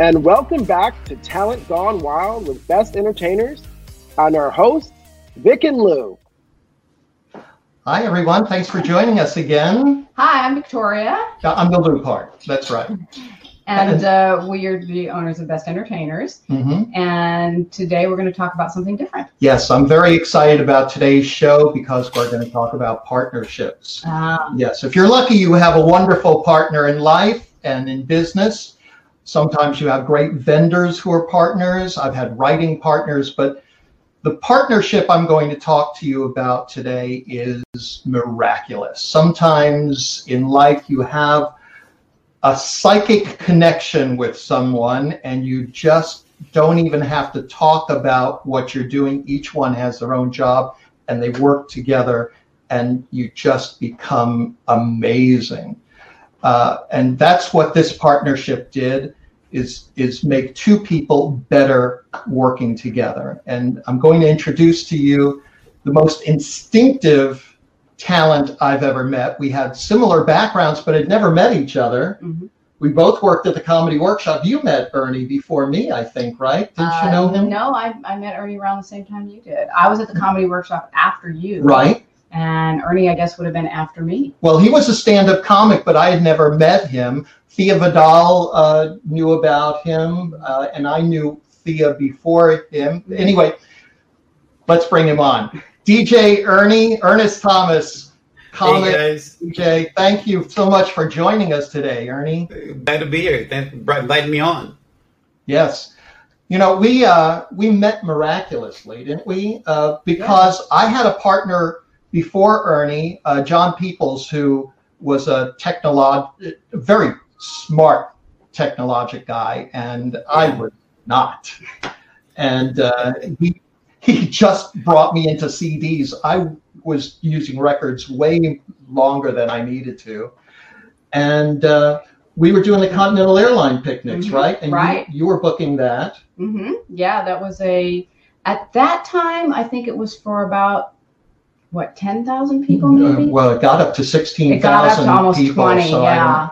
and welcome back to Talent Gone Wild with Best Entertainers and our hosts, Vic and Lou. Hi, everyone. Thanks for joining us again. Hi, I'm Victoria. I'm the Lou part. That's right. And uh, we are the owners of Best Entertainers. hmm And today we're going to talk about something different. Yes, I'm very excited about today's show because we're going to talk about partnerships. Um, Yes, if you're lucky, you have a wonderful partner in life and in business. Sometimes you have great vendors who are partners. I've had writing partners, but the partnership I'm going to talk to you about today is miraculous. Sometimes in life, you have a psychic connection with someone and you just don't even have to talk about what you're doing. Each one has their own job and they work together and you just become amazing. Uh, and that's what this partnership did is is make two people better working together. And I'm going to introduce to you the most instinctive talent I've ever met. We had similar backgrounds, but had never met each other. Mhm. We both worked at the comedy workshop. You met Ernie before me, I think, right? Didn't you uh, know him? No, I, I met Ernie around the same time you did. I was at the comedy workshop after you. Right. And Ernie, I guess, would have been after me. Well, he was a stand-up comic, but I had never met him. Thea Vidal uh, knew about him, uh, and I knew Thea before him. Anyway, let's bring him on. DJ Ernie, Ernest Thomas, Hey guys, DJ. Thank you so much for joining us today, Ernie. glad to be here. Thanks for inviting me on. Yes. You know, we uh, we met miraculously, didn't we? Uh, because I had a partner before Ernie, uh, John Peoples, who was a technolog, very smart technologic guy, and I was not. And uh, he he just brought me into CDs. I was using records way longer than I needed to, and uh, we were doing the Continental Airline picnics, Mhm. right? And you- Right. You, were booking that. hmm Yeah, that was a, at that time, I think it was for about, what, 10,000 people Uh, well, it got up to sixteen it got up thousand to almost people. 20, so I yeah.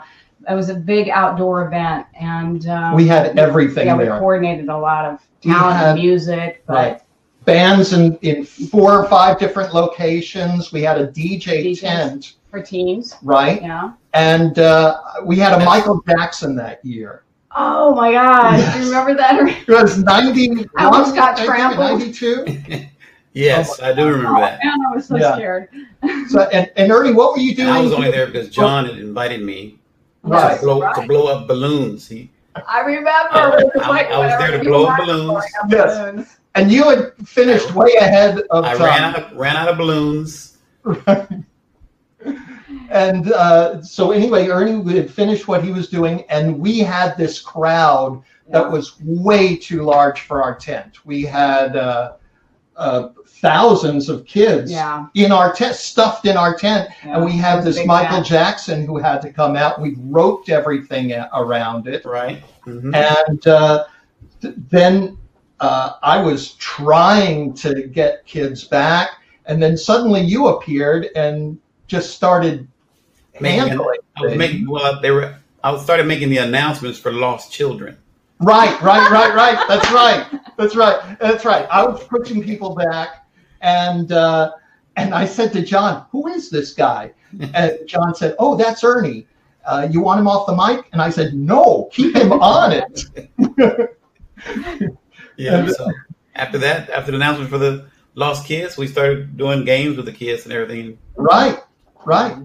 It was a big outdoor event. And um, don't- we had everything yeah, we there. coordinated a lot of We talent had- and music. But Right. Bands in, in four or five different locations. We had a DJ DJs. tent, for teams, right? yeah. And uh, we had a Michael Jackson that year. Oh my God! Yes. Do you remember that? It was ninety. I almost got trampled. Ninety-two. Yes, I do remember that. Man, I was so Yeah. scared. So, and, and Ernie, what were you doing? And I was only there because John had invited me Right. to blow Right. to blow up balloons. He, I remember. I- it was I- like I was there to blow up balloons. up Yes. balloons. And you had finished way ahead of I time. ran out of, ran out of balloons. and uh, so anyway, Ernie had finished what he was doing, and we had this crowd that was way too large for our tent. We had uh, uh, thousands of kids Yeah. in our tent, stuffed in our tent, yeah. and we It had this Michael event. Jackson who had to come out. We roped everything around it, Right. Mhm. and uh, th- then uh, I was trying to get kids back, and then suddenly you appeared and just started Making handling. I was making well, they were. I started making the announcements for lost children. Right, right, right, right. That's right. That's right. That's right. I was pushing people back, and uh, and I said to John, "Who is this guy?" And John said, "Oh, that's Ernie. Uh, you want him off the mic?" And I said, "No, keep him on it." Yeah. So after that, after the announcement for the lost kids, we started doing games with the kids and everything. Right, right.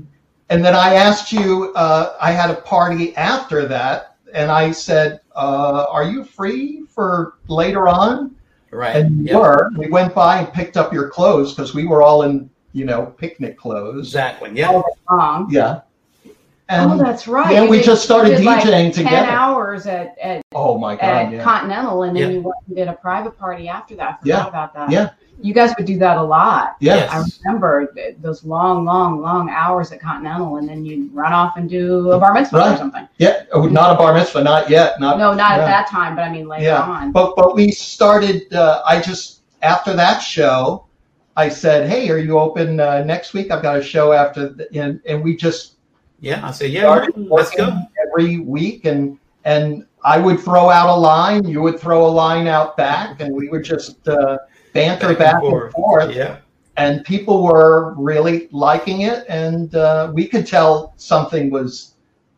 And then I asked you. Uh, I had a party after that, and I said, uh, "Are you free for later on?" Right. And you Yep. were. We went by and picked up your clothes because we were all in, you know, picnic clothes. Exactly. Yeah. All wrong. Yeah. oh, that's right. then You we did- just started you did like DJing 10 together. hours at, at, oh my god, at yeah. Continental, and then Yeah. you went and did a private party after that. I forgot Yeah. about that. Yeah. You guys would do that a lot. Yeah. Yes. I remember those long, long, long hours at Continental, and then you'd run off and do a bar mitzvah or something. Yeah. Oh, not a bar mitzvah, not yet. Not No, not yeah. at that time, but I mean later Yeah. on. But but we started uh, I just after that show I said, "Hey, are you open uh, next week? I've got a show after the, and and we just Yeah. I said, yeah, let's go. every week and and I would throw out a line, you would throw a line out back, and we would just uh, banter back, and forth. Yeah. And people were really liking it, and uh, we could tell something was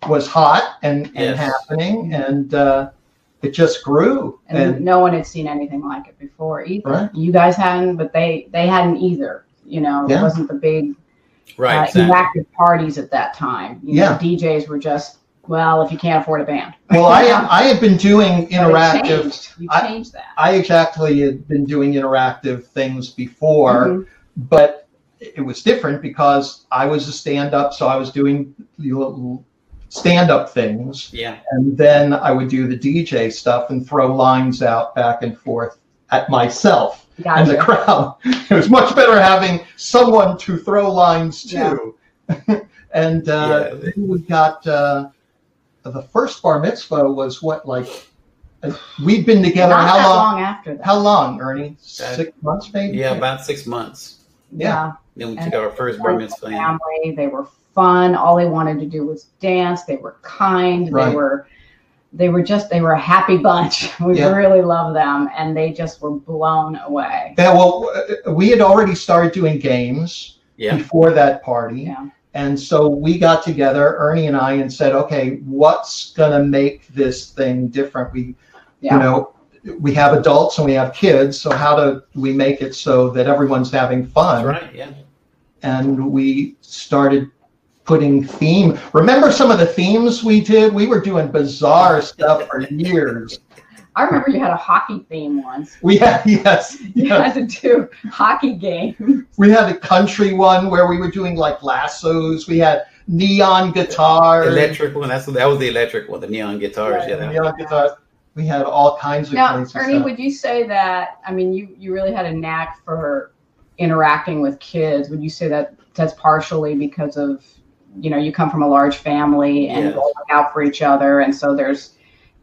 was hot and, and happening, and uh, it just grew. and, And, no one had seen anything like it before either. Right. You guys hadn't, but they they hadn't either. You know, Yeah. it wasn't the big Right. uh, exactly. interactive parties at that time. You Yeah. know, DJs were just well, if you can't afford a band. well, I I had been doing interactive. You I- changed that. I exactly had been doing interactive things before. Mhm. but it was different because I was a stand up, so I was doing little stand up things, Yeah. and then I would do the DJ stuff and throw lines out back and forth at myself and the crowd. It was much better having someone to throw lines to. and uh, Yeah. then we got uh, the first bar mitzvah was what like uh, we'd been together Not how that long? long after that. How long, Ernie? Six months, maybe. Yeah. About six months. yeah. Then we And took our first bar mitzvah. family. They were fun. All they wanted to do was dance. They were kind. Right. They were they were just they were a happy bunch. We Yeah. really loved them, and they just were blown away. Yeah, well, uh, we had already started doing games Yeah. before that party. Yeah. And so we got together, Ernie and I, and said, okay, what's going to make this thing different? We, Yeah. you know, we have adults and we have kids. So how do we make it so that everyone's having fun? That's right. Yeah. And we started putting theme. Remember some of the themes we did? We were doing bizarre stuff for years. I remember you had a hockey theme once. We had, yes, You yes. had to do hockey game. We had a country one where we were doing like lassos. We had neon guitars. Electric one. That's that was the electric one. The neon guitars. Yeah. the neon guitars. We had all kinds of Now, crazy Ernie, stuff. would you say that? I mean, you you really had a knack for interacting with kids. Would you say that that's partially because of you know you come from a large family and Yes. you look out for each other, and so there's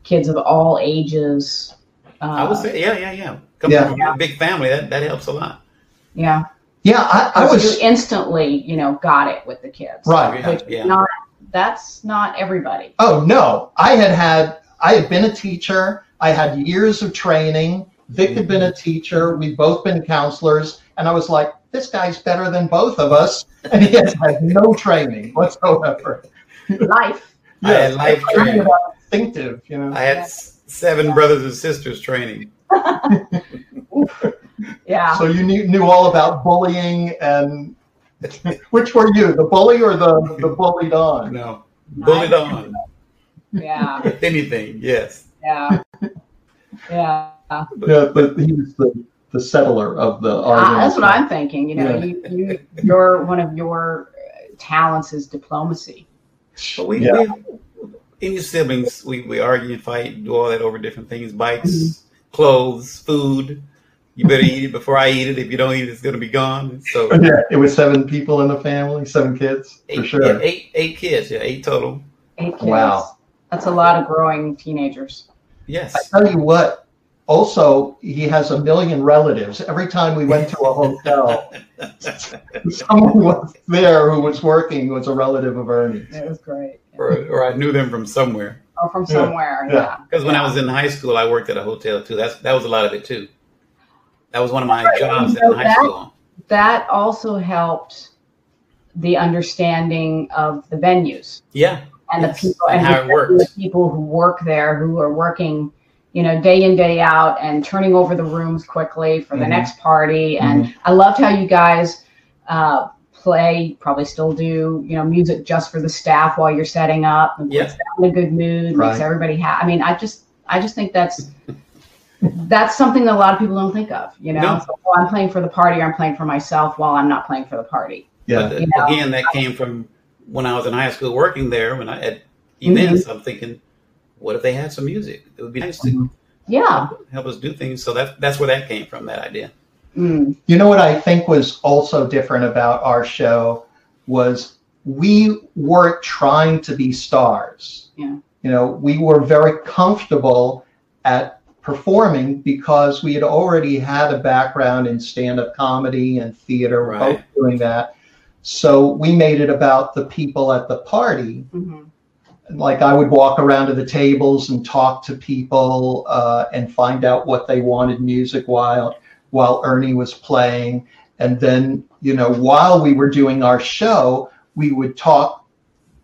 kids of all ages. Uh, I would say, yeah, yeah, yeah. Coming Yeah. from a big family, that, that helps a lot. yeah. yeah, I, I was you instantly, you know, got it with the kids. right. Yeah, Which yeah. not that's not everybody. Oh no, I had had I had been a teacher. I had years of training. Vic had been a teacher. We'd both been counselors, and I was like, this guy's better than both of us, and he has had no training whatsoever. Life. I had life it's training. instinctive, you know. I had s- seven brothers and sisters training. Yeah. So you knew, knew all about bullying and which were you, the bully or the the bullied on? No, bullied on. yeah. If anything, yes. Yeah. Yeah. Yeah, but he was the, the settler of the Ah, argument. that's what I'm thinking. You know, Yeah. you, you, your one of your uh, talents is diplomacy. But we, Yeah. we any siblings, we, we argue and fight, do all that over different things, bikes, Mm-hmm. clothes, food. You better eat it before I eat it. If you don't eat it, it's gonna be gone. So Yeah, it was seven people in the family, seven kids for eight, sure. yeah, eight eight kids, yeah, eight total. Eight kids. Wow. That's a lot of growing teenagers. Yes. I tell you what. Also, he has a million relatives. Every time we went to a hotel, someone was there who was working was a relative of Ernie's. It was great. or, or I knew them from somewhere. Oh, from Yeah. somewhere. Yeah. Yeah. Because when I was in high school, I worked at a hotel too. That's that was a lot of it too. That was one of my Right, jobs so in high that- school. That also helped the understanding of the venues Yeah, and Yes, the people and and how it the people who work there who are working you know day in day out and turning over the rooms quickly for the Mhm. next party and i loved how you guys uh, play probably still do you know music just for the staff while you're setting up and Yeah. puts them in a good mood Right. makes everybody happy i mean i just i just think that's that's something that a lot of people don't think of you know No. so, well, i'm playing for the party or i'm playing for myself while i'm not playing for the party Yeah. But You again, that came from when I was in high school working there. When I had events, I'm thinking, what if they had some music? It would be nice to Mhm. yeah help us do things. So that that's where that came from. That idea. Mm. You know what I think was also different about our show was we weren't trying to be stars. Yeah. You know, we were very comfortable at performing because we had already had a background in stand-up comedy and theater, we're Right. both doing that. So we made it about the people at the party Mhm. Like I would walk around to the tables and talk to people uh, and find out what they wanted music while while Ernie was playing. And then, you know, while we were doing our show, we would talk,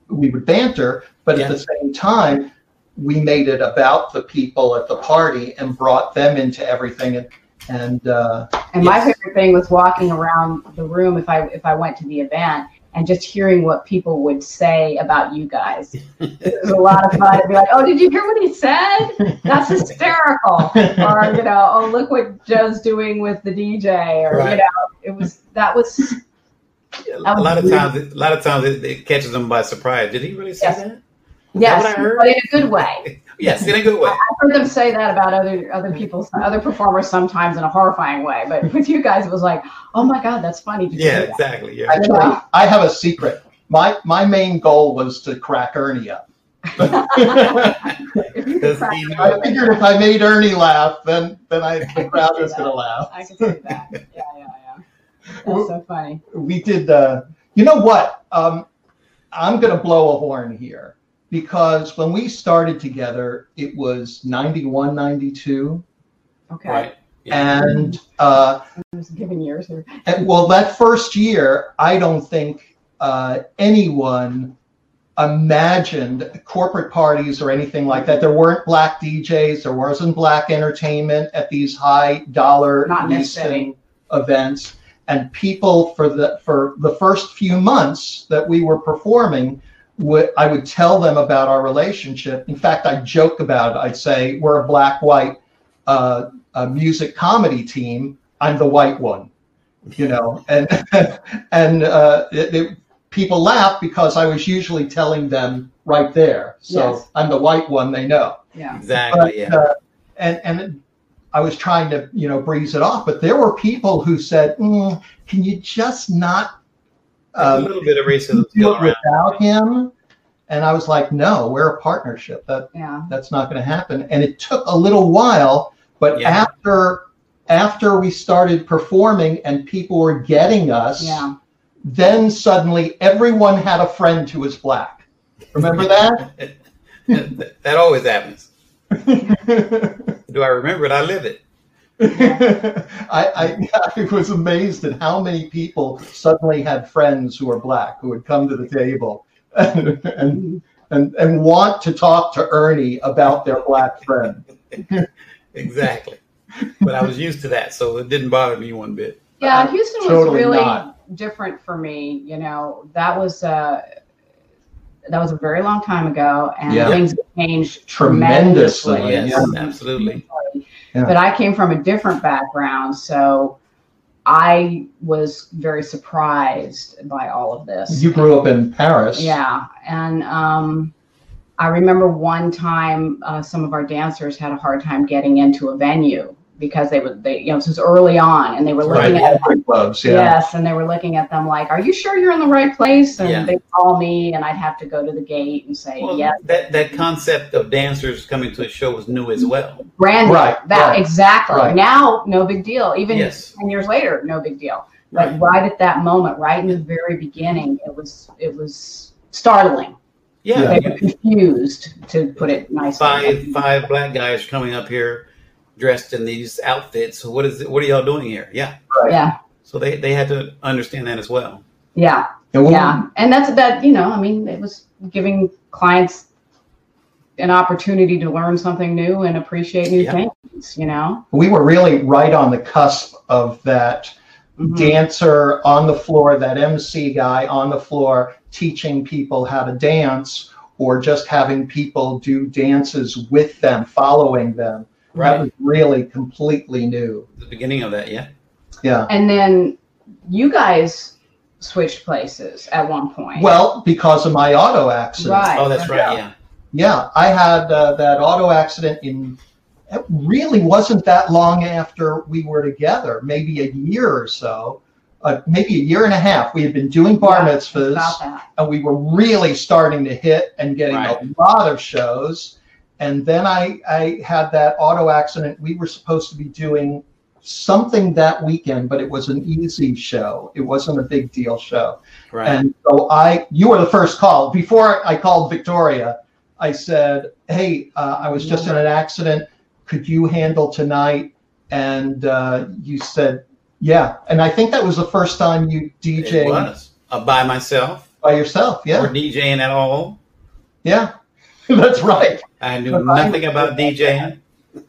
we would banter, but Yeah. at the same time, we made it about the people at the party and brought them into everything. And, and uh, And my Yes. favorite thing was walking around the room if I if I went to the event and just hearing what people would say about you guys. It was a lot of fun to be like, "Oh, did you hear what he said? That's hysterical!" Or you know, "Oh, look what Joe's doing with the DJ," or you know, it was that was a lot of times, a lot of times it, it catches them by surprise. Did he really say Yes. that? Yes, that what I heard? but in a good way. Yes, in a good way. I've heard them say that about other other people, other performers sometimes in a horrifying way, but with you guys, it was like, "Oh my God, that's funny." Did Yeah, that?" exactly. Yeah. actually, Yeah. I have a secret. My my main goal was to crack Ernie up. If you could Does crack he them know? I figured if I made Ernie laugh, then then I the crowd was going to laugh. I can see that. Yeah, yeah, yeah. That's so funny. We did. Uh, you know what? Um, I'm going to blow a horn here because when we started together, it was 91, 92, Okay. Right. Yeah. and uh, I was giving years here. and, well, that first year, I don't think uh, anyone imagined corporate parties or anything like that. There weren't black DJs. There wasn't black entertainment at these high dollar Not in leasing events. And people for the for the first few months that we were performing, would I would tell them about our relationship. In fact, I joke about it. I'd say we're a black white uh, a music comedy team. I'm the white one, you know, and and uh, it, it, people laugh because I was usually telling them right there. So Yes. I'm the white one. They know. Yeah. Exactly. But, Yeah. uh, and and I was trying to you know breeze it off, but there were people who said, mm, "Can you just not a um, little bit of racism do still it around. without him?" And I was like, "No, we're a partnership. That Yeah. that's not going to happen." And it took a little while, but Yeah. after after we started performing and people were getting us, Yeah. then suddenly everyone had a friend who was black. Remember that? that, that always happens. Do I remember it? I live it. I, I, I was amazed at how many people suddenly had friends who were black who would come to the table and, and, and, and want to talk to Ernie about their black friend. Exactly. But I was used to that, so it didn't bother me one bit. Yeah, Houston was totally really not. different for me. You know, that was uh, that was a very long time ago, and Yeah. things changed Tremendously, tremendously. yes, yeah. absolutely. Yeah. But I came from a different background, so I was very surprised by all of this. You grew up in Paris. Yeah, and um, I remember one time uh, some of our dancers had a hard time getting into a venue because they were they you know this was early on and they were Right, looking at country clubs, yeah. yes and they were looking at them like are you sure you're in the right place and Yeah. they'd call me and I'd have to go to the gate and say Well, yes that that concept of dancers coming to a show was new as well. brand new. Right, that right, exactly right. now no big deal even Yes. 10 years later no big deal but Right. right at that moment right in the very beginning it was it was startling Yeah. they were confused to put it nicely Five five black guys coming up here dressed in these outfits. So what is it? What are y'all doing here? Yeah. yeah So they, they had to understand that as well. yeah And we- yeah and that's that you know i mean it was giving clients an opportunity to learn something new and appreciate new Yeah. things you know we were really right on the cusp of that Mhm. dancer on the floor, that MC guy on the floor teaching people how to dance or just having people do dances with them, following them. That was really completely new. The beginning of that, yeah. Yeah. and then you guys switched places at one point Well, because of my auto accident. Right. Oh, that's right. Yeah. Yeah, I had uh, that auto accident in. It really wasn't that long after we were together, maybe a year or so, uh, maybe a year and a half. We had been doing bar Yeah, mitzvahs. about that and we were really starting to hit and getting Right. a lot of shows. And then I, I had that auto accident. We were supposed to be doing something that weekend, but it was an easy show. It wasn't a big deal show. Right. And so I, you were the first call. Before I called Victoria, I said, "Hey, uh, I was just in an accident. Could you handle tonight?" And uh, you said, "Yeah." And I think that was the first time you DJ was uh, by myself by yourself. or Yeah, DJing at all. yeah, that's right. I knew But I- nothing about DJing.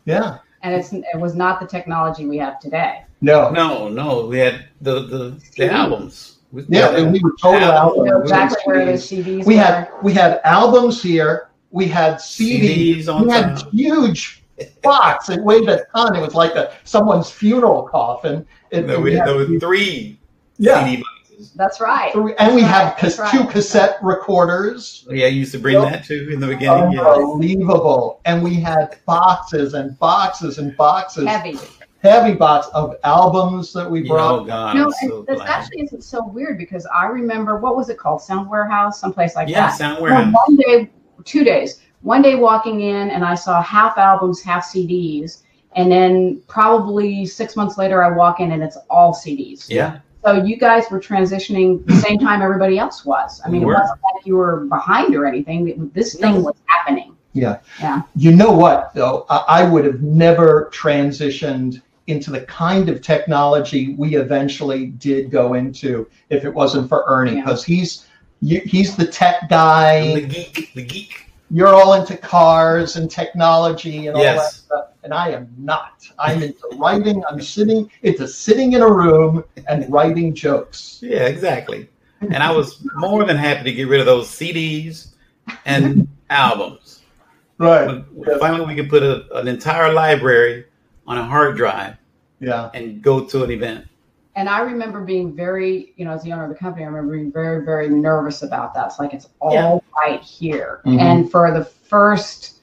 Yeah, And it's it was not the technology we have today. no, No, no, we had the the, the albums. We- yeah, and we were total Albums. album. You know exactly where We- CDs We were. had we had albums here. We had CDs. CDs on we had time. huge box. It weighed a ton. It was like a someone's funeral coffin. It, There, we we, had there were three yeah, CD boxes. That's right. three- and we had That's cas- right. two cassette recorders. Yeah, I used to bring that too in the beginning. Yeah. Unbelievable. And we had boxes and boxes and boxes, Heavy. heavy box of albums that we oh, brought. oh God, no, I'm so this glad. actually isn't so weird because I remember what was it called? Sound Warehouse, someplace like yeah, that. Sound Well, Warehouse. one day, two days. One day walking in and I saw half albums, half CDs. And then probably six months later, I walk in and it's all CDs. Yeah, So you guys were transitioning the same time everybody else was. I mean, We it wasn't like you were behind or anything. This thing was happening. Yeah. Yeah. You know what, though? I, I would have never transitioned into the kind of technology we eventually did go into if it wasn't for Ernie, Yeah. because he's he's the tech I'm guy. the geek, the geek. You're all into cars and technology and all that stuff, and I am not. I'm into writing. I'm sitting into sitting in a room and writing jokes. Yeah, exactly. And I was more than happy to get rid of those CDs and albums. Right. When finally, we could put a, an entire library on a hard drive Yeah. and go to an event. And I remember being very, you know, as the owner of the company, I remember being very, very nervous about that. It's like it's all Yeah. right here. Mhm. And for the first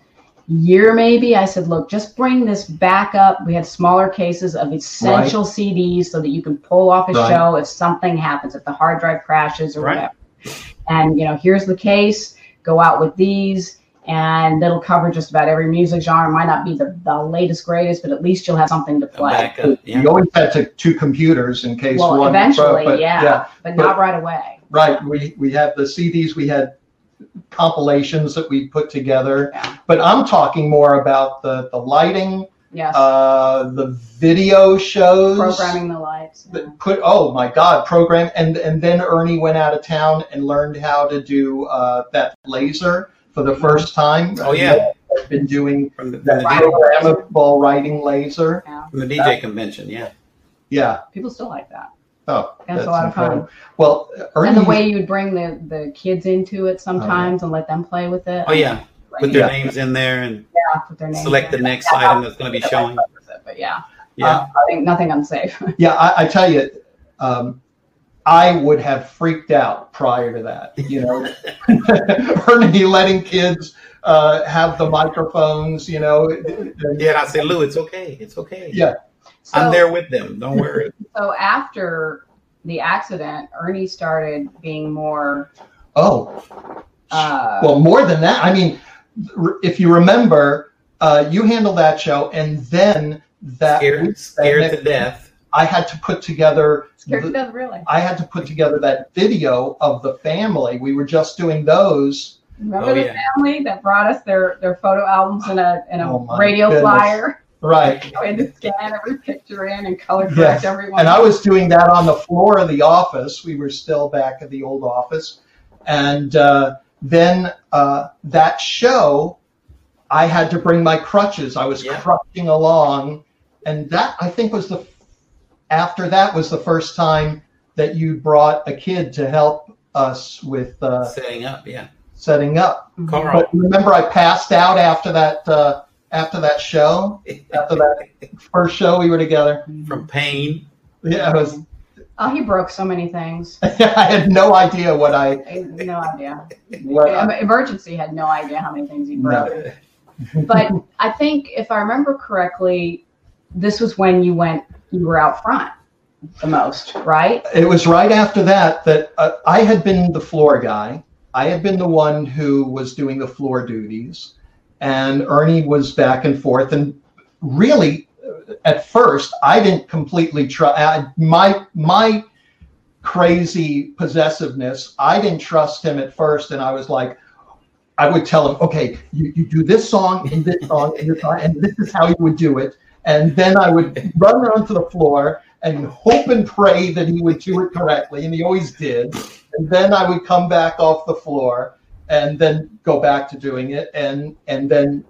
year, maybe, I said, look, just bring this back up. We had smaller cases of essential CDs so that you can pull off a Right. show if something happens, if the hard drive crashes or Right. whatever. And, you know, here's the case, go out with these. And it'll cover just about every music genre. Might not be the, the latest, greatest, but at least you'll have something to play. backup. Yeah. You always had to two computers in case Well, one eventually, broke, but yeah, but not right away. Right. We we have the CDs. We had compilations that we put together. Yeah. But I'm talking more about the the lighting, Yes. uh, the video shows, Programming the lights. yeah. that Put oh my God, program and and then Ernie went out of town and learned how to do uh, that laser for the first time. Oh, yeah. I've been doing From the, from that the, Right. DJ, writing laser. Yeah. from the DJ convention. Yeah. Yeah. People still like that. Oh, That's a lot of fun. Well, Ernie. And the way you would bring the, the kids into it sometimes and let them play with it. Oh, yeah. Put their Yeah. names in there and Yeah, put their names select the next Yeah, item that's going to be showing. But yeah, Yeah. uh, I think nothing unsafe. Yeah, I, I tell you, um, I would have freaked out prior to that. You know, Ernie letting kids uh, have the microphones. You know, and- Yeah. And I say, Lou, it's okay. It's okay. Yeah. So, I'm there with them. Don't worry. So after the accident, Ernie started being more. oh, Uh, well, more than that. I mean, if you remember, uh, you handled that show, and then that Scared, scared to death. I had to put together. scared to the- death, really. I had to put together that video of the family. We were just doing those. Remember Oh, the yeah. family that brought us their, their photo albums in a in a Oh, radio goodness. flyer? Right. We had to scan every picture in and color correct Yes. everyone. And I was doing that on the floor of the office. We were still back at the old office. And uh, then uh, that show, I had to bring my crutches. I was Yeah. crutching along. And that, I think, was the, after that was the first time that you brought a kid to help us with uh, Setting up. Yeah. setting up. Carl. But remember, I passed out after that. Uh, after that show, after that first show we were together. From pain. Yeah, I was. Oh, he broke so many things. I had no idea what I. I no idea. What I Emergency had no idea how many things he broke. no. But I think if I remember correctly, this was when you went, you were out front the most, right? It was right after that that uh, I had been the floor guy. I had been the one who was doing the floor duties, and Ernie was back and forth. And really, uh, at first, I didn't completely try. My my crazy possessiveness. I didn't trust him at first, and I was like, I would tell him, okay, you, you do this song and this song and this song, and this is how you would do it. And then I would run around to the floor and hope and pray that he would do it correctly, and he always did. And then I would come back off the floor and then go back to doing it, and and then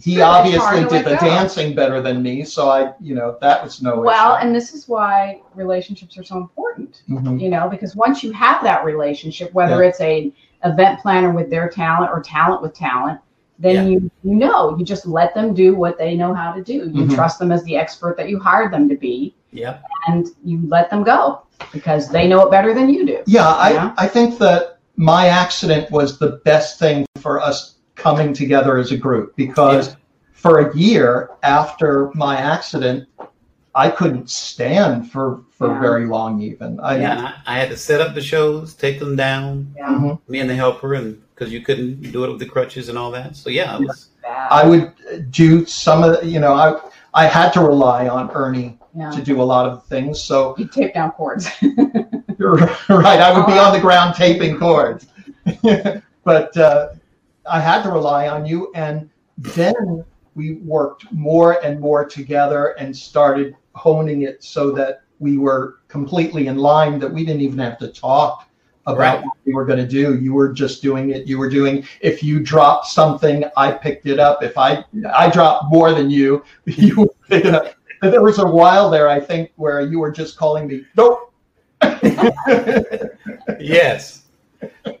he obviously did the go. dancing better than me, so I, you know, that was no issue. Well, issue. and this is why relationships are so important. Mhm. you know because once you have that relationship whether it's a event planner with their talent or talent with talent then Yeah. you you know you just let them do what they know how to do you Mhm. trust them as the expert that you hired them to be Yep. and you let them go because they know it better than you do Yeah, I, Yeah. I think that my accident was the best thing for us coming together as a group because for a year after my accident, I couldn't stand for for Yeah. very long even. I, Yeah, I, I had to set up the shows, take them down, yeah Mhm. me and the helper, and because you couldn't do it with the crutches and all that. So yeah, it was. I would do some of the, you know, I I had to rely on Ernie yeah to do a lot of things. So you tape down cords you're right, I would be on the ground taping cords, but uh, I had to rely on you. And then we worked more and more together and started honing it so that we were completely in line, that we didn't even have to talk about Right. what we were going to do. You were just doing it. You were doing, if you dropped something, I picked it up. If I, I dropped more than you, you would it up. There was a while there, I think, where you were just calling me, nope. Yes,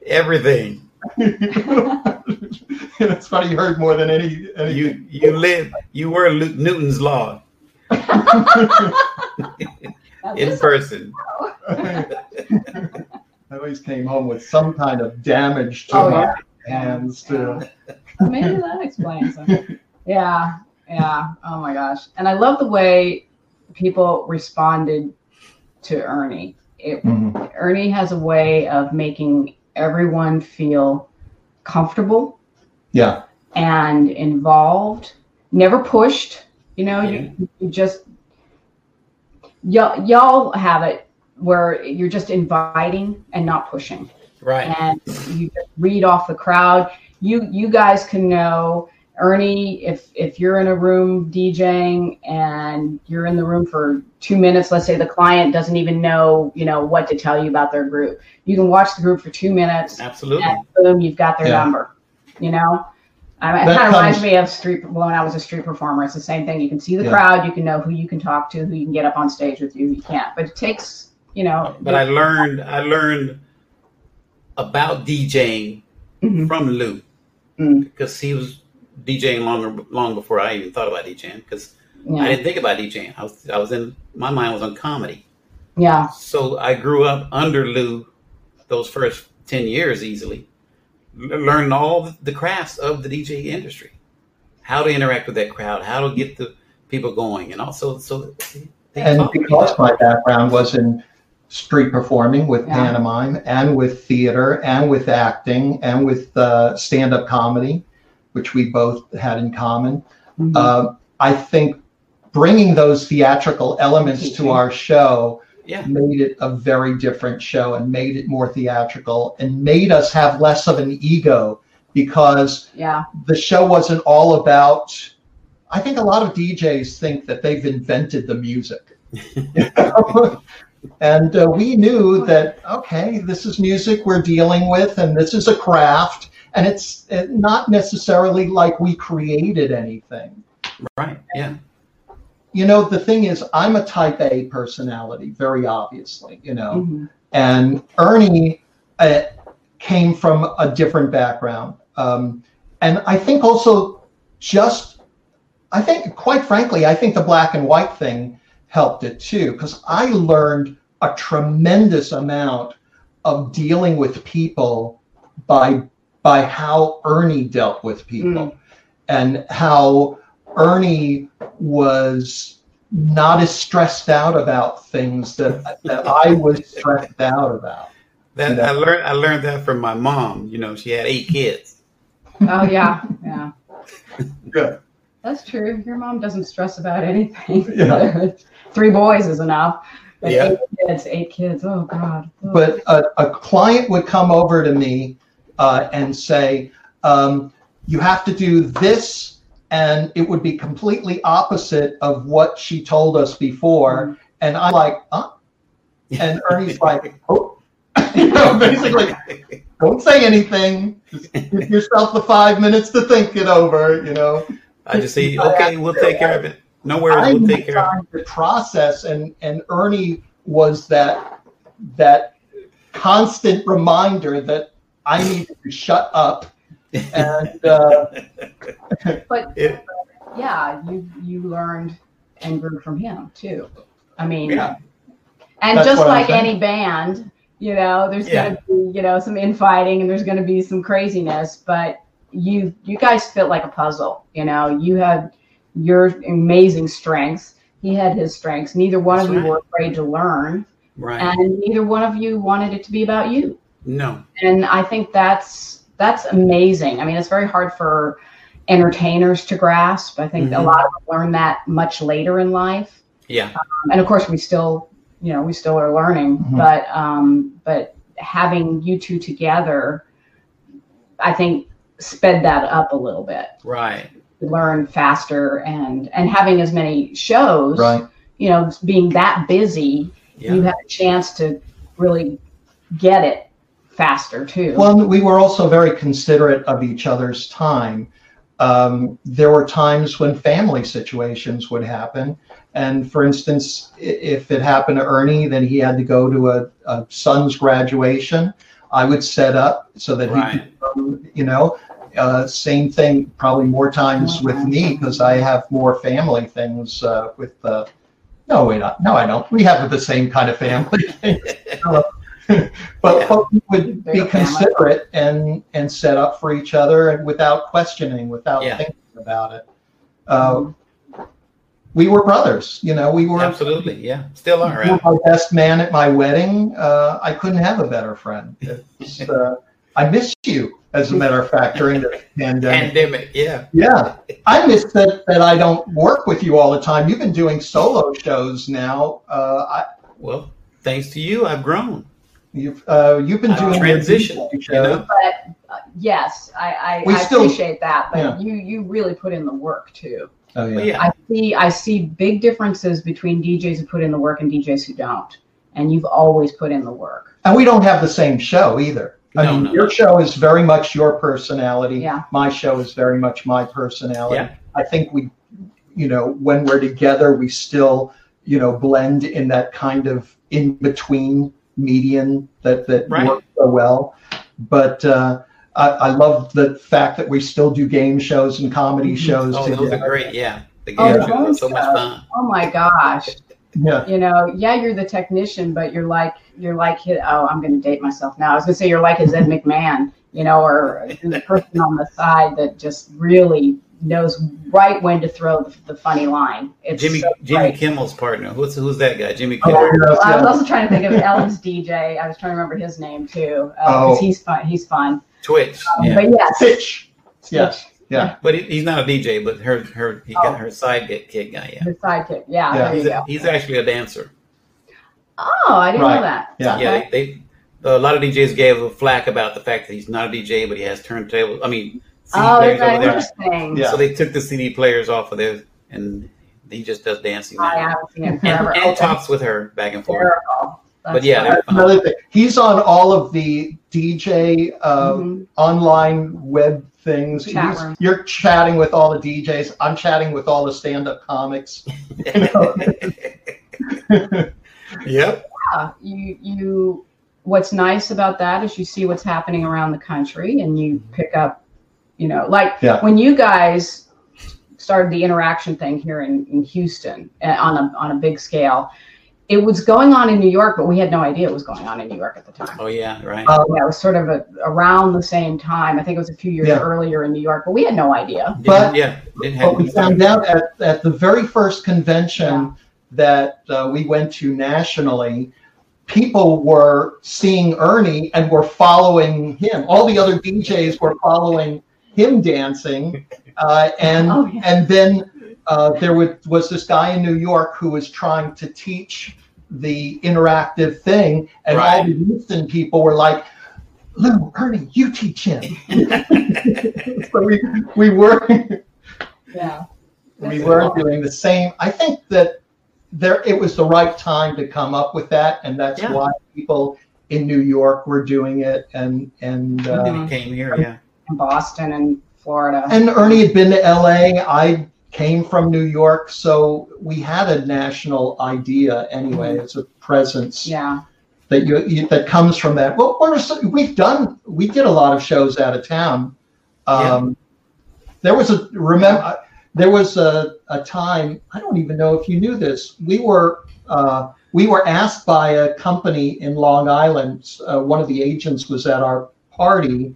everything. it's funny you heard more than any. any You you lived. You were Newton's law in person. I always came home with some kind of damage to Oh, my yeah. hands. To, maybe that explains it. Yeah, yeah. Oh my gosh. And I love the way people responded to Ernie. It, Mhm. Ernie has a way of making everyone feel comfortable Yeah, and involved, never pushed. You know, you, you just y'all, y'all have it where you're just inviting and not pushing Right. and you read off the crowd. You you guys can know Ernie if if you're in a room DJing and you're in the room for two minutes. Let's say the client doesn't even know you know what to tell you about their group. You can watch the group for two minutes Absolutely. and boom, you've got their Yeah. number. You know. Um, it kind of reminds me of street when I was a street performer. It's the same thing. You can see the Yeah. crowd. You can know who you can talk to, who you can get up on stage with, you who you can't. But it takes, you know. But I learned I learned about DJing Mhm. from Lou Mm. because he was DJing longer long before I even thought about DJing because yeah. I didn't think about DJing. I was I was in my mind was on comedy. yeah. So I grew up under Lou those first 10 years easily, L- learning all the crafts of the DJ industry, how to interact with that crowd, how to get the people going. And also, so they and because my background was in street performing with Yeah. pantomime and with theater and with acting and with uh, stand-up comedy, which we both had in common, Mhm. uh, I think bringing those theatrical elements to our show yeah, made it a very different show and made it more theatrical and made us have less of an ego because yeah. the show wasn't all about i think a lot of djs think that they've invented the music? and uh, we knew that okay this is music we're dealing with and this is a craft and it's uh, not necessarily like we created anything right. Yeah. you know the thing is i'm a type a personality very obviously you know Mhm. and Ernie uh, came from a different background. Um, and I think also just, I think, quite frankly, I think the black and white thing helped it too, because I learned a tremendous amount of dealing with people by by how Ernie dealt with people mm. and how Ernie was not as stressed out about things that, that I was stressed out about. That Yeah. I learned. I learned that from my mom. You know, she had eight kids. Oh yeah, yeah. Good. That's true. Your mom doesn't stress about anything. Yeah. Three boys is enough. But Yeah. eight kids, eight kids. Oh God. Oh. But a, a client would come over to me uh, and say, um, you have to do this, and it would be completely opposite of what she told us before. And I'm like, huh? And Ernie's like, oh, you know, basically, don't say anything. Just give yourself the five minutes to think it over. You know. I just say, okay, we'll take care of it. No worries, I we'll take care of it. time to process, and and Ernie was that that constant reminder that I needed to shut up. And uh, But Yeah. yeah, you you learned and grew from him too. I mean, Yeah. and That's just like any band, you know, there's Yeah. gonna be you know some infighting and there's gonna be some craziness, but you you guys fit like a puzzle. You know, you had your amazing strengths. He had his strengths. Neither one That's of you were afraid to learn, Right. and neither one of you wanted it to be about you No. and I think that's that's amazing. I mean, it's very hard for entertainers to grasp. I think a Mhm. lot of them learn that much later in life, Yeah. and of course, we still, you know, we still are learning. Mhm. But um, but having you two together, I think, sped that up a little bit. Right. Learn faster and and having as many shows, right. you know, being that busy, Yeah. you have a chance to really get it faster too. Well, we were also very considerate of each other's time. Um, there were times when family situations would happen. And for instance, if it happened to Ernie, then he had to go to a, a son's graduation. I would set up so that he could, come, you know, uh, same thing, probably more times with me because I have more family things uh, with. Uh, no, wait, not. No, I don't. We have the same kind of family but, Yeah. but we would be Bigger family. considerate and and set up for each other and without questioning, without Yeah. thinking about it. Uh, we were brothers, you know. We were. Absolutely. Yeah. Still are. Right? my best man at my wedding. Uh, I couldn't have a better friend. It's, uh, I miss you, as a matter of fact, during the pandemic. Pandemic. Yeah. Yeah, I miss that that I don't work with you all the time. You've been doing solo shows now. Uh, I, Well, thanks to you, I've grown. you've uh, you've been I've doing your transitioned, you know? but uh, yes, I, I, We I still- appreciate that. But Yeah. you you really put in the work too. Oh yeah. yeah. I see I see big differences between DJs who put in the work and DJs who don't. And you've always put in the work. And we don't have the same show either. I No, mean, no. your show is very much your personality. Yeah. My show is very much my personality. Yeah. I think we, you know, when we're together, we still, you know, blend in that kind of in between median that that Right. works so well. But uh, I, I love the fact that we still do game shows and comedy Mhm. shows Oh, those are great. Yeah. The Oh, game the shows are so much fun. Oh my gosh. Yeah. You know, yeah, you're the technician, but you're like you're like his, oh, I'm gonna date myself now. I was gonna say you're like his Ed McMahon, you know, or the person on the side that just really knows right when to throw the, the funny line. It's Jimmy so Jimmy. Kimmel's partner. Who's who's that guy? Jimmy Oh, Kimmel. yes, Well, I was also trying to think of Ellen's DJ. I was trying to remember his name too. Uh, Oh. 'cause he's fun. He's fun. Twitch. Um, Yeah. But yes, Pitch. Yes. Yeah. But he, he's not a DJ, but her her he Oh. got her sidekick kid guy. Yeah. the sidekick. Yeah, Yeah. there you He's, go. a, he's actually a dancer. Oh, I didn't Right. know that. Yeah. Yeah. They, they a lot of DJs gave a flack about the fact that he's not a DJ, but he has turntables. I mean, CD Oh, players isn't over there. interesting? Yeah. So they took the CD players off of there, and he just does dancing I haven't seen it And, forever. and Okay. talks with her back and forth. Hysterical. But yeah, they're fun. Another thing. He's on all of the DJ uh, Mhm. online web things. Chat He's- You're chatting with all the DJs. I'm chatting with all the stand-up comics. You know? Yep. Yeah, you you. What's nice about that is you see what's happening around the country, and you pick up, you know, like Yeah. when you guys started the interaction thing here in, in Houston uh, on a on a big scale. It was going on in New York, but we had no idea it was going on in New York at the time. Oh yeah, right. Uh, Yeah, it was sort of a, around the same time. I think it was a few years Yeah. earlier in New York, but we had no idea. Didn't- but- yeah, didn't But have we found out at, at the very first convention that uh, we went to nationally, people were seeing Ernie and were following him. All the other DJs were following him dancing, uh, and Oh, yeah. and then uh, there was, was this guy in New York who was trying to teach the interactive thing, and all Right. the Houston people were like. Lou, Ernie, you teach him. so we, we were Yeah. we were doing the same. I think that there it was the right time to come up with that, and that's Yeah. why people in New York were doing it, and and And uh, came here, yeah. In Boston and Florida. and Ernie had been to L.A. I came from New York, so we had a national idea anyway. It's a presence yeah. that you, you that comes from that. Well, what are some, we've done? We did a lot of shows out of town. Um, There was a remember. There was a, a time. I don't even know if you knew this. We were uh, we were asked by a company in Long Island. Uh, one of the agents was at our party,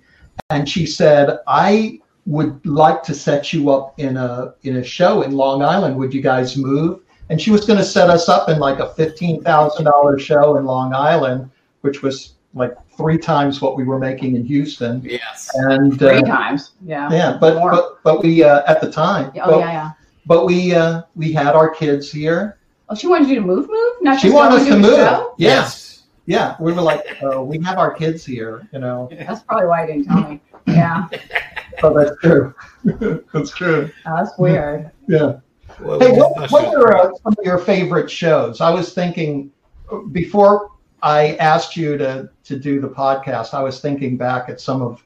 and she said, "I would like to set you up in a in a show in Long Island. Would you guys move?" And she was going to set us up in like a fifteen thousand dollars show in Long Island, which was like three times what we were making in Houston. Yes. And Three uh, times. Yeah. yeah, but More. but but we uh, at the time. Oh but, yeah, yeah. But we uh, we had our kids here. Oh, she wanted you to move, move, not She just wanted go us to move. show? Yes. Yeah, we were like, uh, we have our kids here, you know. That's probably why you didn't tell me. Yeah, Oh, that's true. that's true. Oh, that's weird. Yeah. Well, Hey, what, just what are uh, some of your favorite shows? I was thinking before I asked you to to do the podcast. I was thinking back at some of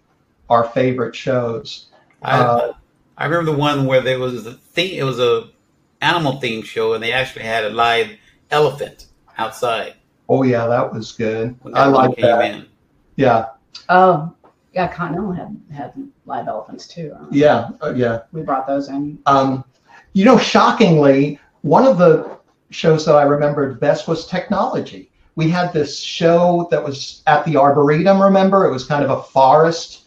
our favorite shows. I, uh, I remember the one where there was a theme. It was a animal themed show, and they actually had a live elephant outside Oh yeah, that was good. I like that. in. Yeah, Oh, yeah, Continental had had live elephants too. yeah, uh, yeah. We brought those in. Um, you know, shockingly, one of the shows that I remembered best was technology. We had this show that was at the Arboretum, remember? It was kind of a forest.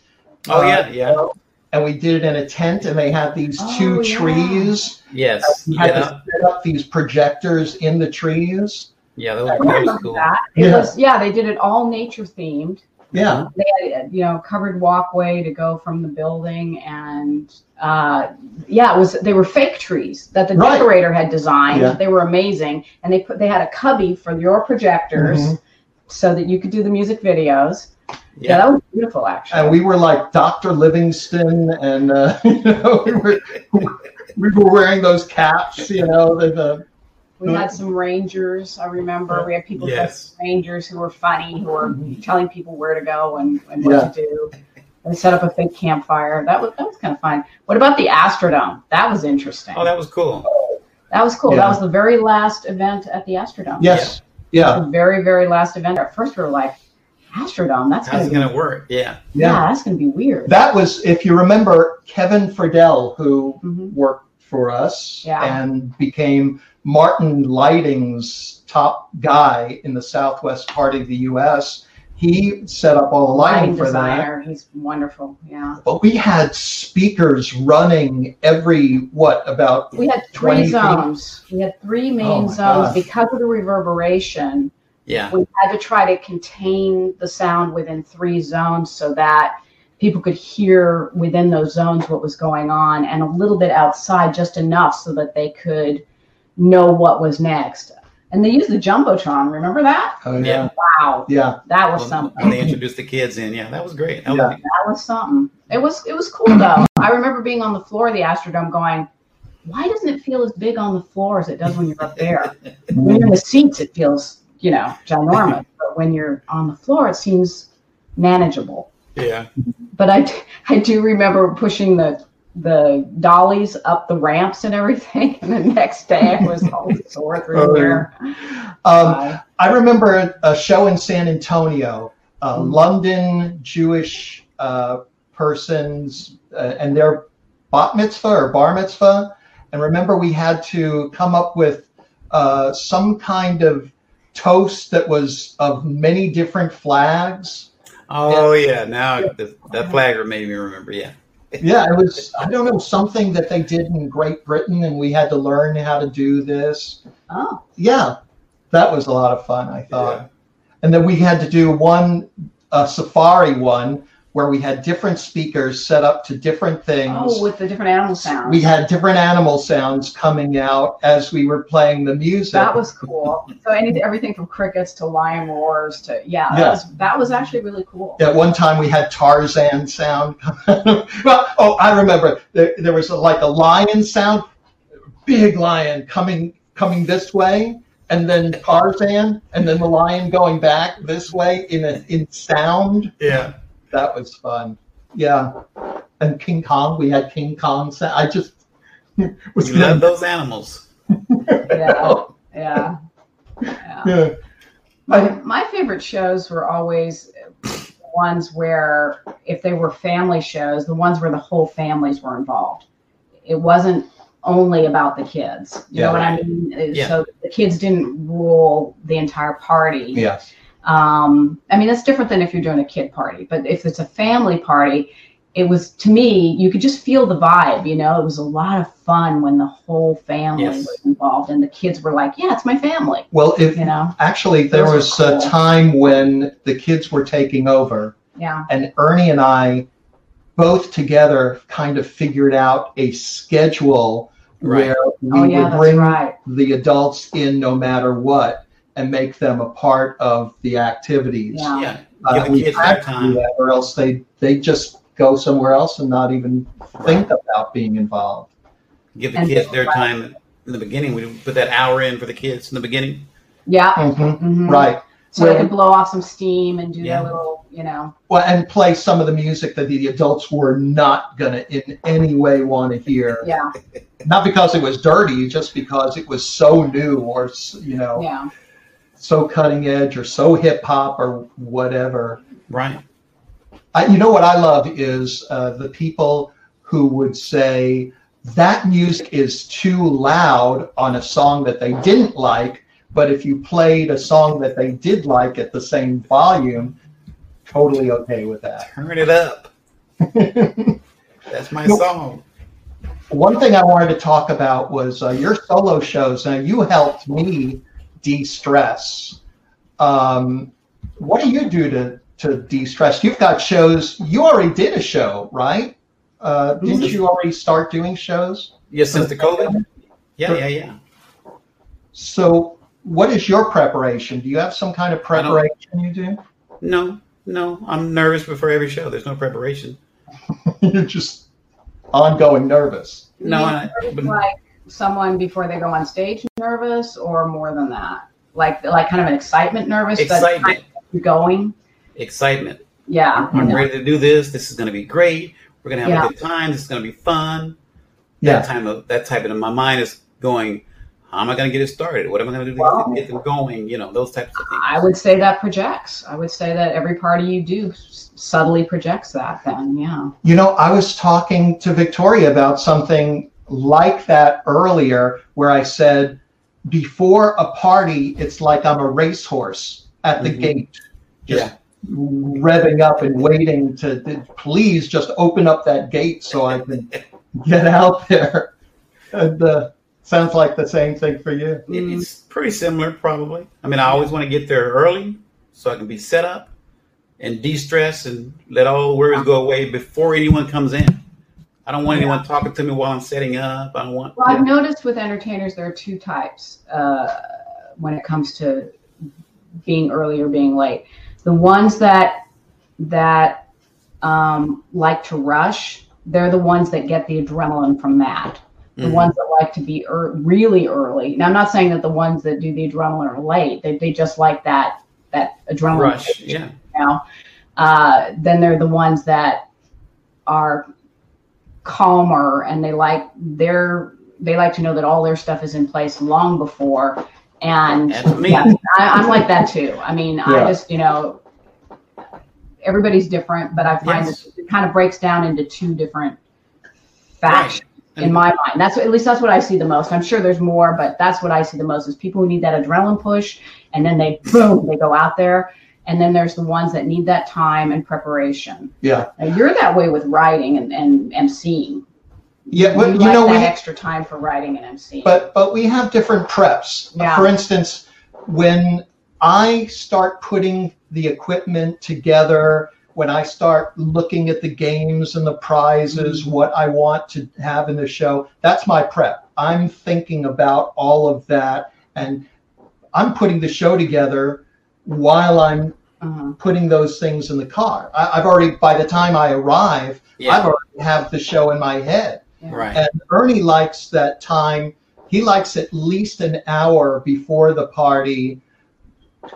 Oh uh, yeah, yeah, And we did it in a tent, and they had these two Oh, yeah. trees. yes, We had yeah, to set up these projectors in the trees. yeah. That was, I that was cool. that. It Yeah. was yeah, they did it all nature themed. Yeah, They had you know covered walkway to go from the building, and uh, yeah, it was they were fake trees that the Right. decorator had designed. Yeah. They were amazing, and they put they had a cubby for your projectors Mhm. so that you could do the music videos. Yeah, Yeah, that was beautiful actually. and we were like Dr. Livingstone, and uh, you know, we were we were wearing those caps, you know, the, the We had some rangers. I remember we had people Yes. as rangers who were funny, who were telling people where to go and, and what Yeah. to do. And set up a fake campfire. That was that was kind of fun. What about the Astrodome? That was interesting. Oh, that was cool. that was cool. Yeah. That was the very last event at the Astrodome. yes, yeah, The very very last event. At first we were like, Astrodome. That's How's gonna it gonna work? Yeah, yeah. yeah. that's gonna be weird. That was, if you remember, Kevin Friedel, who Mhm. worked for us Yeah. and became Martin Lighting's top guy in the southwest part of the U.S. He set up all the lighting for that. designer. He's wonderful. Yeah. But we had speakers running every what about We had 20 three feet? zones. We had three main Oh zones gosh. because of the reverberation. yeah. we had to try to contain the sound within three zones so that people could hear within those zones what was going on and a little bit outside just enough so that they could know what was next and they used the jumbotron remember that oh yeah wow yeah that was When, something when they introduced the kids in, yeah, that was great. That was Yeah. neat. that was something it was it was cool though i remember being on the floor of the astrodome going why doesn't it feel as big on the floor as it does when you're up there when you're in the seats, it feels, you know, ginormous. But when you're on the floor, it seems manageable. yeah. But I, I do remember pushing the the dollies up the ramps and everything. And the next day, I was all sore through Oh, here. um, Bye. I remember a show in San Antonio, uh, Mhm. London Jewish uh, persons uh, and their bat mitzvah or bar mitzvah. And remember, we had to come up with uh, some kind of toast that was of many different flags. Oh yeah. Now the, that flagger made me remember. Yeah. Yeah, it was, I don't know, something that they did in Great Britain, and we had to learn how to do this. Oh, Yeah, that was a lot of fun, I thought. Yeah. And then we had to do one, a safari one, where we had different speakers set up to different things. Oh, with the different animal sounds. we had different animal sounds coming out as we were playing the music. that was cool. So any, everything from crickets to lion roars to yeah, that Yeah. was that was actually really cool. At one time, we had Tarzan sound. well, oh, I remember there, there was a, like a lion sound, big lion coming coming this way, and then Tarzan, and then the lion going back this way in a, in sound. Yeah. That was fun. Yeah, and King Kong, we had King Kong sound. I just was We love those animals. Yeah, oh. yeah, yeah. Yeah. My, my favorite shows were always ones where, if they were family shows, the ones where the whole families were involved. It wasn't only about the kids. You know what I mean? Yeah. So the kids didn't rule the entire party. Yes. Um, I mean, that's different than if you're doing a kid party. But if it's a family party, it was to me, you could just feel the vibe. You know, it was a lot of fun when the whole family Yes. was involved, and the kids were like, "Yeah, it's my family." Well, if You know? actually there Those was a time when the kids were taking over. Yeah. and Ernie and I both together kind of figured out a schedule Right. where we oh yeah, would bring right. the adults in no matter what and make them a part of the activities. Yeah. Yeah. Uh, Give the we kids had their to do time. that, or else they they just go somewhere else and not even think about being involved. Give the And- kids their time in the beginning. We put that hour in for the kids in the beginning. Yeah. Mhm. Mhm. Right. So they can blow off some steam and do Yeah. their little, you know. Well, and play some of the music that the adults were not going to in any way want to hear. Yeah. Not because it was dirty, just because it was so new or, you know, Yeah. So cutting edge or so hip hop or whatever. Right. I, you know what I love is uh, the people who would say that music is too loud on a song that they didn't like, but if you played a song that they did like at the same volume, totally okay with that. Turn it up. That's my Nope. song. One thing I wanted to talk about was uh, your solo shows. Now, you helped me de stress. Um, what do you do to, to de stress? You've got shows. You already did a show, right? Uh, didn't you already start doing shows? Yeah, since the COVID. Yeah, yeah, yeah. So, what is your preparation? Do you have some kind of preparation you do? No, no. I'm nervous before every show. There's no preparation. You're just ongoing nervous. No, I, but like someone before they go on stage nervous or more than that? Like like kind of an excitement nervous but excitement. going? Excitement. Yeah. I'm yeah. ready to do this. This is going to be great. We're going to have Yeah. a good time. This is going to be fun. Yeah. That time of that type of my mind is going. How am I going to get it started? What am I going to do to Wow. get them going? You know, those types of things. I would say that projects. I would say that every party you do subtly projects that then, yeah. You know, I was talking to Victoria about something like that earlier, where I said, before a party, it's like I'm a racehorse at the Mhm. gate, just Yeah. revving up and waiting to, to please just open up that gate so I can get out there. And uh, sounds like the same thing for you. It's pretty similar, probably. I mean, I always want to get there early so I can be set up and de-stress and let all the worries go away before anyone comes in. I don't want anyone talking to me while I'm setting up. I don't want. Well, I've noticed with entertainers there are two types uh, when it comes to being early or being late. The ones that that um, like to rush, they're the ones that get the adrenaline from that. The Mhm. ones that like to be er- really early. Now, I'm not saying that the ones that do the adrenaline are late. They, they just like that that adrenaline rush. Yeah. now. Uh, then they're the ones that are calmer and they like their they like to know that all their stuff is in place long before. And yeah, I, I'm like that too. I mean, Yeah. I just you know everybody's different, but I find Yes. that it kind of breaks down into two different factions Right. in my mind. That's what, at least that's what I see the most. I'm sure there's more, but that's what I see the most is people who need that adrenaline push, and then they boom, they go out there. And then there's the ones that need that time and preparation. Yeah. Now, you're that way with writing and, and emceeing. Yeah, well, you you like know, that we, extra time for writing and emceeing. but but we have different preps. Yeah. For instance, when I start putting the equipment together, when I start looking at the games and the prizes, mm-hmm. what I want to have in the show, that's my prep. I'm thinking about all of that and I'm putting the show together while I'm Uh-huh. putting those things in the car. I, I've already, by the time I arrive, Yeah. I've already have the show in my head. Yeah. Right. And Ernie likes that time. He likes at least an hour before the party.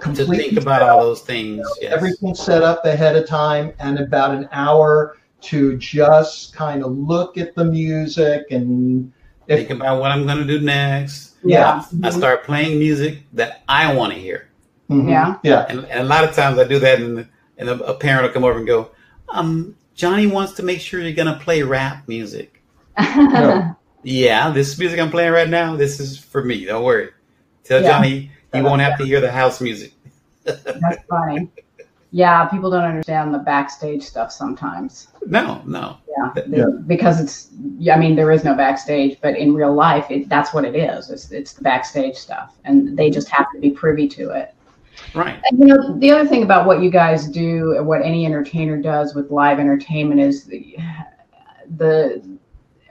to think about all those things. Yes. everything set up ahead of time, and about an hour to just kind of look at the music and if think about what I'm going to do next. Yeah. I start playing music that I want to hear. Mhm. Yeah. yeah And, and a lot of times I do that, and, and a, a parent will come over and go, um, Johnny wants to make sure you're going to play rap music. No. Yeah, this music I'm playing right now, this is for me. Don't worry. Tell Yeah. Johnny he won't have to hear the house music. That's funny. Yeah, people don't understand the backstage stuff sometimes. No, no. Yeah, they- Yeah. because it's. Yeah, I mean, there is no backstage, but in real life, it, that's what it is. It's it's the backstage stuff, and they just have to be privy to it. Right. And, you know, the other thing about what you guys do, and what any entertainer does with live entertainment, is the the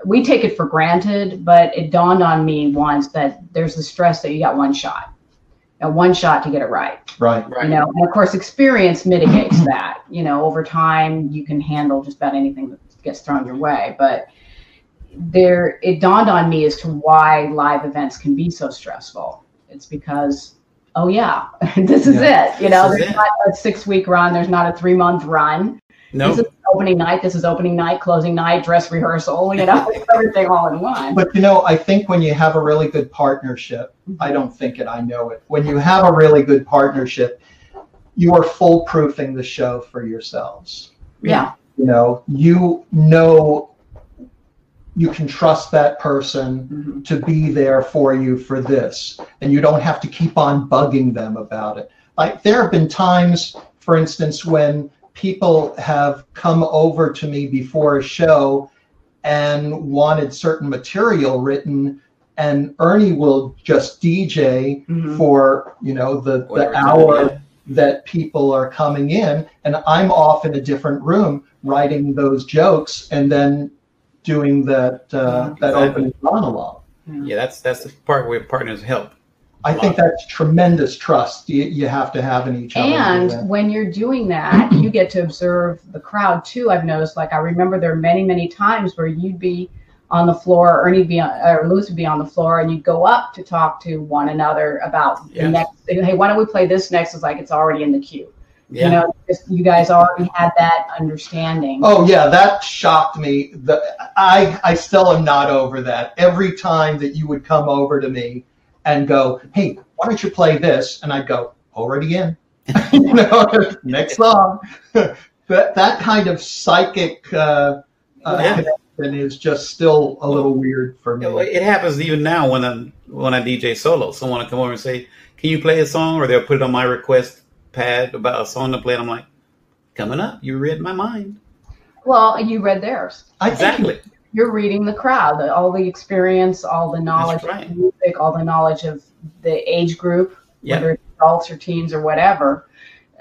we take it for granted, but it dawned on me once that there's the stress that you got one shot, and one shot to get it right. Right. Right. you know and of course experience mitigates that. You know over time you can handle just about anything that gets thrown your way but there it dawned on me as to why live events can be so stressful. It's because oh yeah this is it you know there's it. not a six week run there's not a three month run. No. this is opening night this is opening night closing night dress rehearsal you know everything all in one. But you know i think when you have a really good partnership i mm-hmm. don't think it i know it when you have a really good partnership you are foolproofing the show for yourselves. Yeah. You know you know you can trust that person Mhm. to be there for you for this and you don't have to keep on bugging them about it like there have been times for instance when people have come over to me before a show and wanted certain material written and ernie will just dj Mhm. for you know the, the hour Yeah. that people are coming in and i'm off in a different room writing those jokes and then doing that uh, that Exactly. opening monologue Yeah, that's that's the part where partners help. i think that's tremendous trust you, you have to have in each other And when you're doing that, you get to observe the crowd too. I've noticed, like, I remember there are many, many times where you'd be on the floor, Ernie would be on, or Louis would be on the floor, and you'd go up to talk to one another about the next. Hey, why don't we play this next? It's like it's already in the queue. Yeah. You know, just, you guys already had that understanding. Oh yeah, that shocked me. The, I I still am not over that. Every time that you would come over to me and go, "Hey, why don't you play this?" and I'd go, "Already in." you know, next song. that that kind of psychic uh, uh, Yeah. connection is just still a little weird for me. It, it happens even now when I when I DJ solo. Someone will come over and say, "Can you play a song?" Or they'll put it on my request pad about a song to play. And I'm like, "Coming up, you read my mind." Well, you read theirs. Exactly. You're reading the crowd, all the experience, all the knowledge right. of music, all the knowledge of the age group, Yeah. whether it's adults or teens or whatever,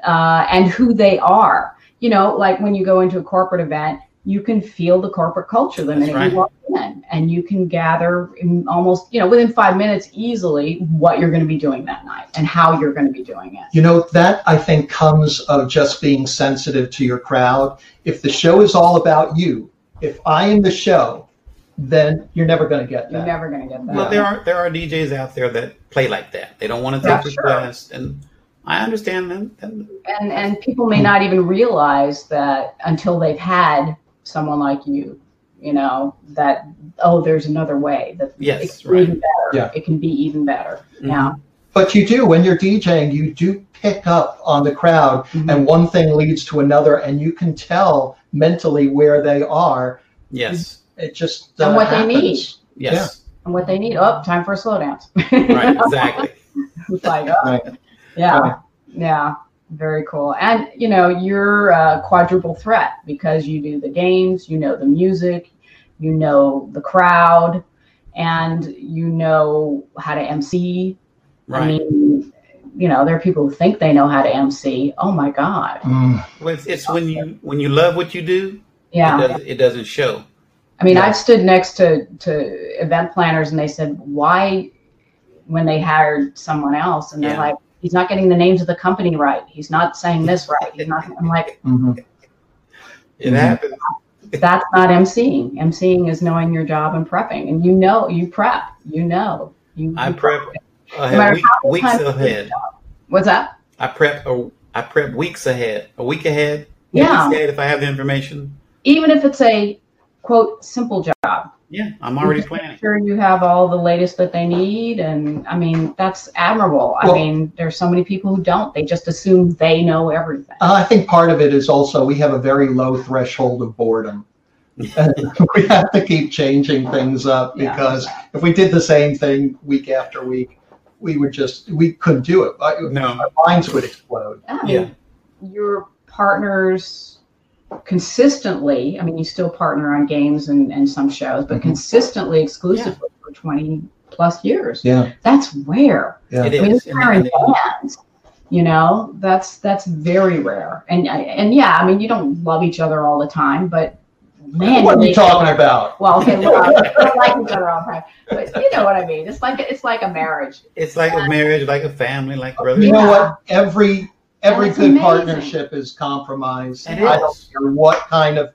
uh, and who they are. You know, like when you go into a corporate event, you can feel the corporate culture the That's minute right. you walk in, and you can gather in almost, you know, within five minutes easily what you're going to be doing that night and how you're going to be doing it. You know, that I think comes of just being sensitive to your crowd. If the show is all about you, if I am the show, then you're never going to get that. You're never going to get that. Well, there are there are DJs out there that play like that. They don't want to Yeah, take sure. requests, and I understand them. And and and people may not even realize that until they've had someone like you you know that oh there's another way that Yes, it can right. be even better Yeah. it can be even better Mhm. yeah But you do, when you're DJing, you do pick up on the crowd, Mhm. and one thing leads to another, and you can tell mentally where they are. yes, It just And uh, what they need. yes, and what they need oh time for a slow dance right, exactly. it's like oh, Right. yeah Right. yeah very cool and you know you're a quadruple threat because you do the games you know the music you know the crowd and you know how to mc I mean, you know, there are people who think they know how to MC. Oh my God. Mm. Well, it's, it's when you when you love what you do, Yeah. it, does, it doesn't show. I mean, Yeah. I've stood next to, to event planners and they said, why, when they hired someone else, and they're Yeah. like, he's not getting the names of the company right. He's not saying this right. He's not, I'm like, Mhm. It Mhm. happens. that's not MCing. MCing is knowing your job and prepping. And you know, you prep, you know. You, I you prep No ahead, matter week, how weeks ahead. What's that? I prep a, I prep weeks ahead, a week ahead, Yeah. weeks ahead if I have the information. Even if it's a quote simple job. Yeah, I'm already Just make planning. Sure, you have all the latest that they need, and I mean that's admirable. I mean, there's so many people who don't. They just assume they know everything. Uh, I think part of it is also we have a very low threshold of boredom. And we have to keep changing things up Yeah. because if we did the same thing week after week, we would just we couldn't do it. No, Our No. minds would explode. I Yeah. your partners consistently. I mean, you still partner on games and, and some shows, but Mhm. consistently, exclusively for 20 plus years. Yeah, That's rare. yeah. It I mean, is. you're in And- and- bands. You know, that's that's very rare. And and yeah, I mean, you don't love each other all the time, but man, what are you make- talking about? Well, okay, well, we don't like each other all the time, but you know what I mean. It's like it's like a marriage. It's like a marriage, like a family, like brothers. You know what? Every every That's good amazing. partnership is compromise. It I don't care what kind of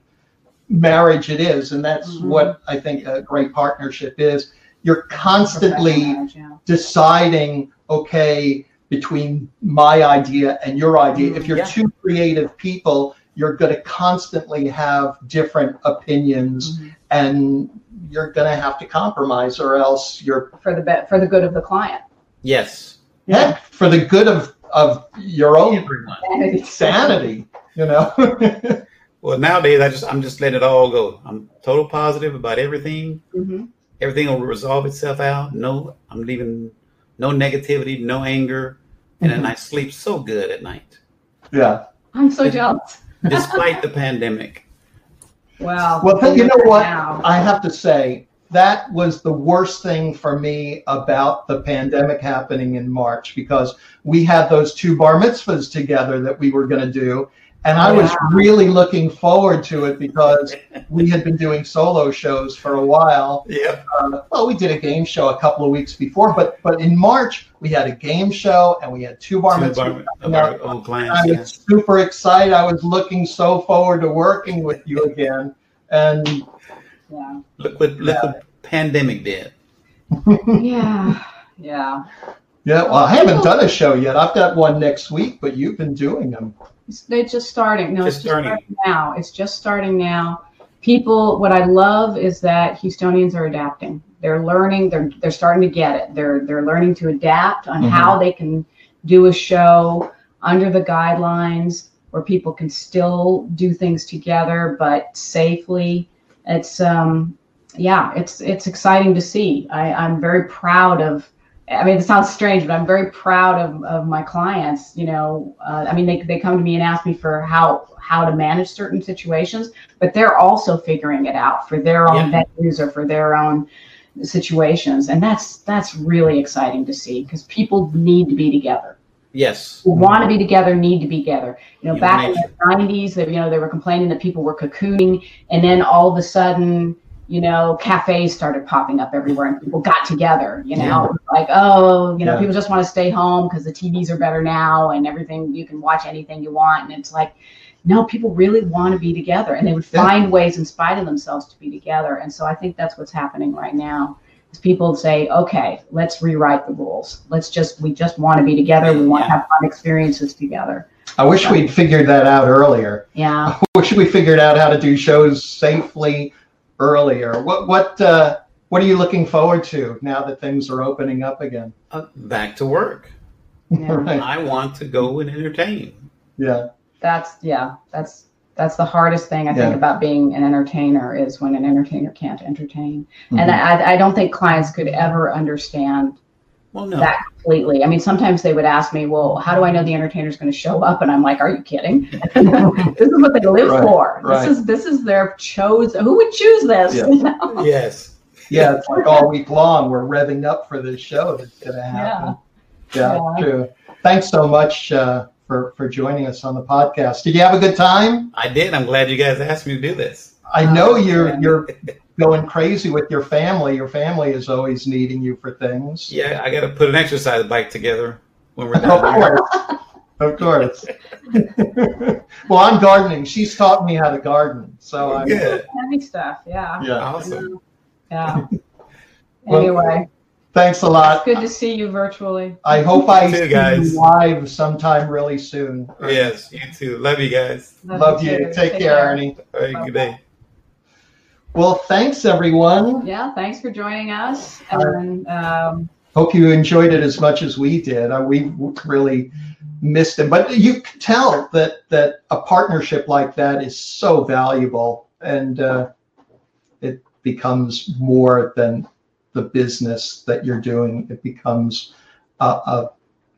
marriage it is, and that's Mhm. what I think a great partnership is. You're constantly marriage, yeah. deciding, okay, between my idea and your idea. If you're Yeah. two creative people, you're going to constantly have different opinions, Mhm. and you're going to have to compromise, or else you're for the be- for the good of the client. Yes. heck for the good of of your own Everyone. sanity. You know. Well, nowadays I just I'm just letting it all go. I'm total positive about everything. Mhm. Everything will resolve itself out. No, I'm leaving no negativity, no anger, and Mhm. then I sleep so good at night, yeah. I'm so jealous. despite the pandemic. Wow. Well, but you know what? Now. I have to say that was the worst thing for me about the pandemic happening in March because we had those two bar mitzvahs together that we were going to do. And I was really looking forward to it because we had been doing solo shows for a while. Yeah. Uh, well, we did a game show a couple of weeks before, but but in March we had a game show and we had two bar mitzvahs. of our old. I Yeah. was super excited. I was looking so forward to working with you again. And yeah. Look what look what pandemic did. Yeah. Yeah. yeah, well, I haven't done a show yet. I've got one next week, but you've been doing them. It's, they're just starting. No, Just it's just starting. starting. now. It's just starting now. People, what I love is that Houstonians are adapting. They're learning. They're they're starting to get it. They're they're learning to adapt on Mhm. how they can do a show under the guidelines where people can still do things together but safely. It's um yeah, it's it's exciting to see. I, I'm very proud of I mean, it sounds strange, but I'm very proud of, of my clients. You know, uh, I mean, they, they come to me and ask me for how how to manage certain situations, but they're also figuring it out for their own venues or for their own situations, and that's that's really exciting to see because people need to be together. Yes. Who want to be together need to be together. You know, Yeah, back in the '90s, they, you know, they were complaining that people were cocooning, and then all of a sudden, you know, cafes started popping up everywhere and people got together, you know, like, oh, you know, Yeah. people just want to stay home because the TVs are better now and everything, you can watch anything you want. And it's like, no, people really want to be together and they would Yeah. find ways in spite of themselves to be together. And so I think that's what's happening right now. Is people say, okay, let's rewrite the rules. Let's just, we just want to be together. We want to have fun experiences together. I wish we'd figured that out earlier. Yeah. I wish we figured out how to do shows safely earlier. What what uh, what are you looking forward to now that things are opening up again? Uh, back to work. Yeah. right. I want to go and entertain. Yeah. that's yeah that's that's the hardest thing i think about being an entertainer is when an entertainer can't entertain Mhm. and I, I don't think clients could ever understand Well, no. that completely i mean sometimes they would ask me well how do i know the entertainer's going to show up and i'm like are you kidding this is what they live Right, for right. this is this is their chose who would choose this Yeah. you know? yes. yeah, it's like all week long we're revving up for this show that's going to happen. Yeah, Yeah. true. thanks so much uh, for for joining us on the podcast. Did you have a good time? I did. I'm glad you guys asked me to do this. I know you're you're going crazy with your family. Your family is always needing you for things. Yeah, I got to put an exercise bike together when we're Of done. course. Of course. well, I'm gardening. She's taught me how to garden. So oh, I'm, Good. Heavy stuff. Yeah. yeah. Awesome. Yeah. Well, Anyway, Thanks a it's lot. good to see you virtually. I hope I You too, see guys. you live sometime really soon. Yes, you too. Love you guys. Love you. too. Take care, Ernie. All right, good day. Well, thanks everyone. Yeah, thanks for joining us. And um, Hope you enjoyed it as much as we did. Uh, we really missed it, but you can tell that that a partnership like that is so valuable, and uh, it becomes more than the business that you're doing. It becomes a, a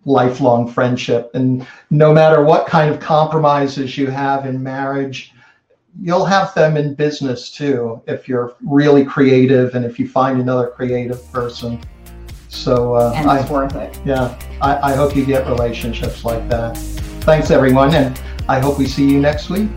lifelong friendship, and no matter what kind of compromises you have in marriage. You'll have them in business too if you're really creative and if you find another creative person. So uh, and I, it's worth it. yeah, I, I hope you get relationships like that. Thanks, everyone, and I hope we see you next week.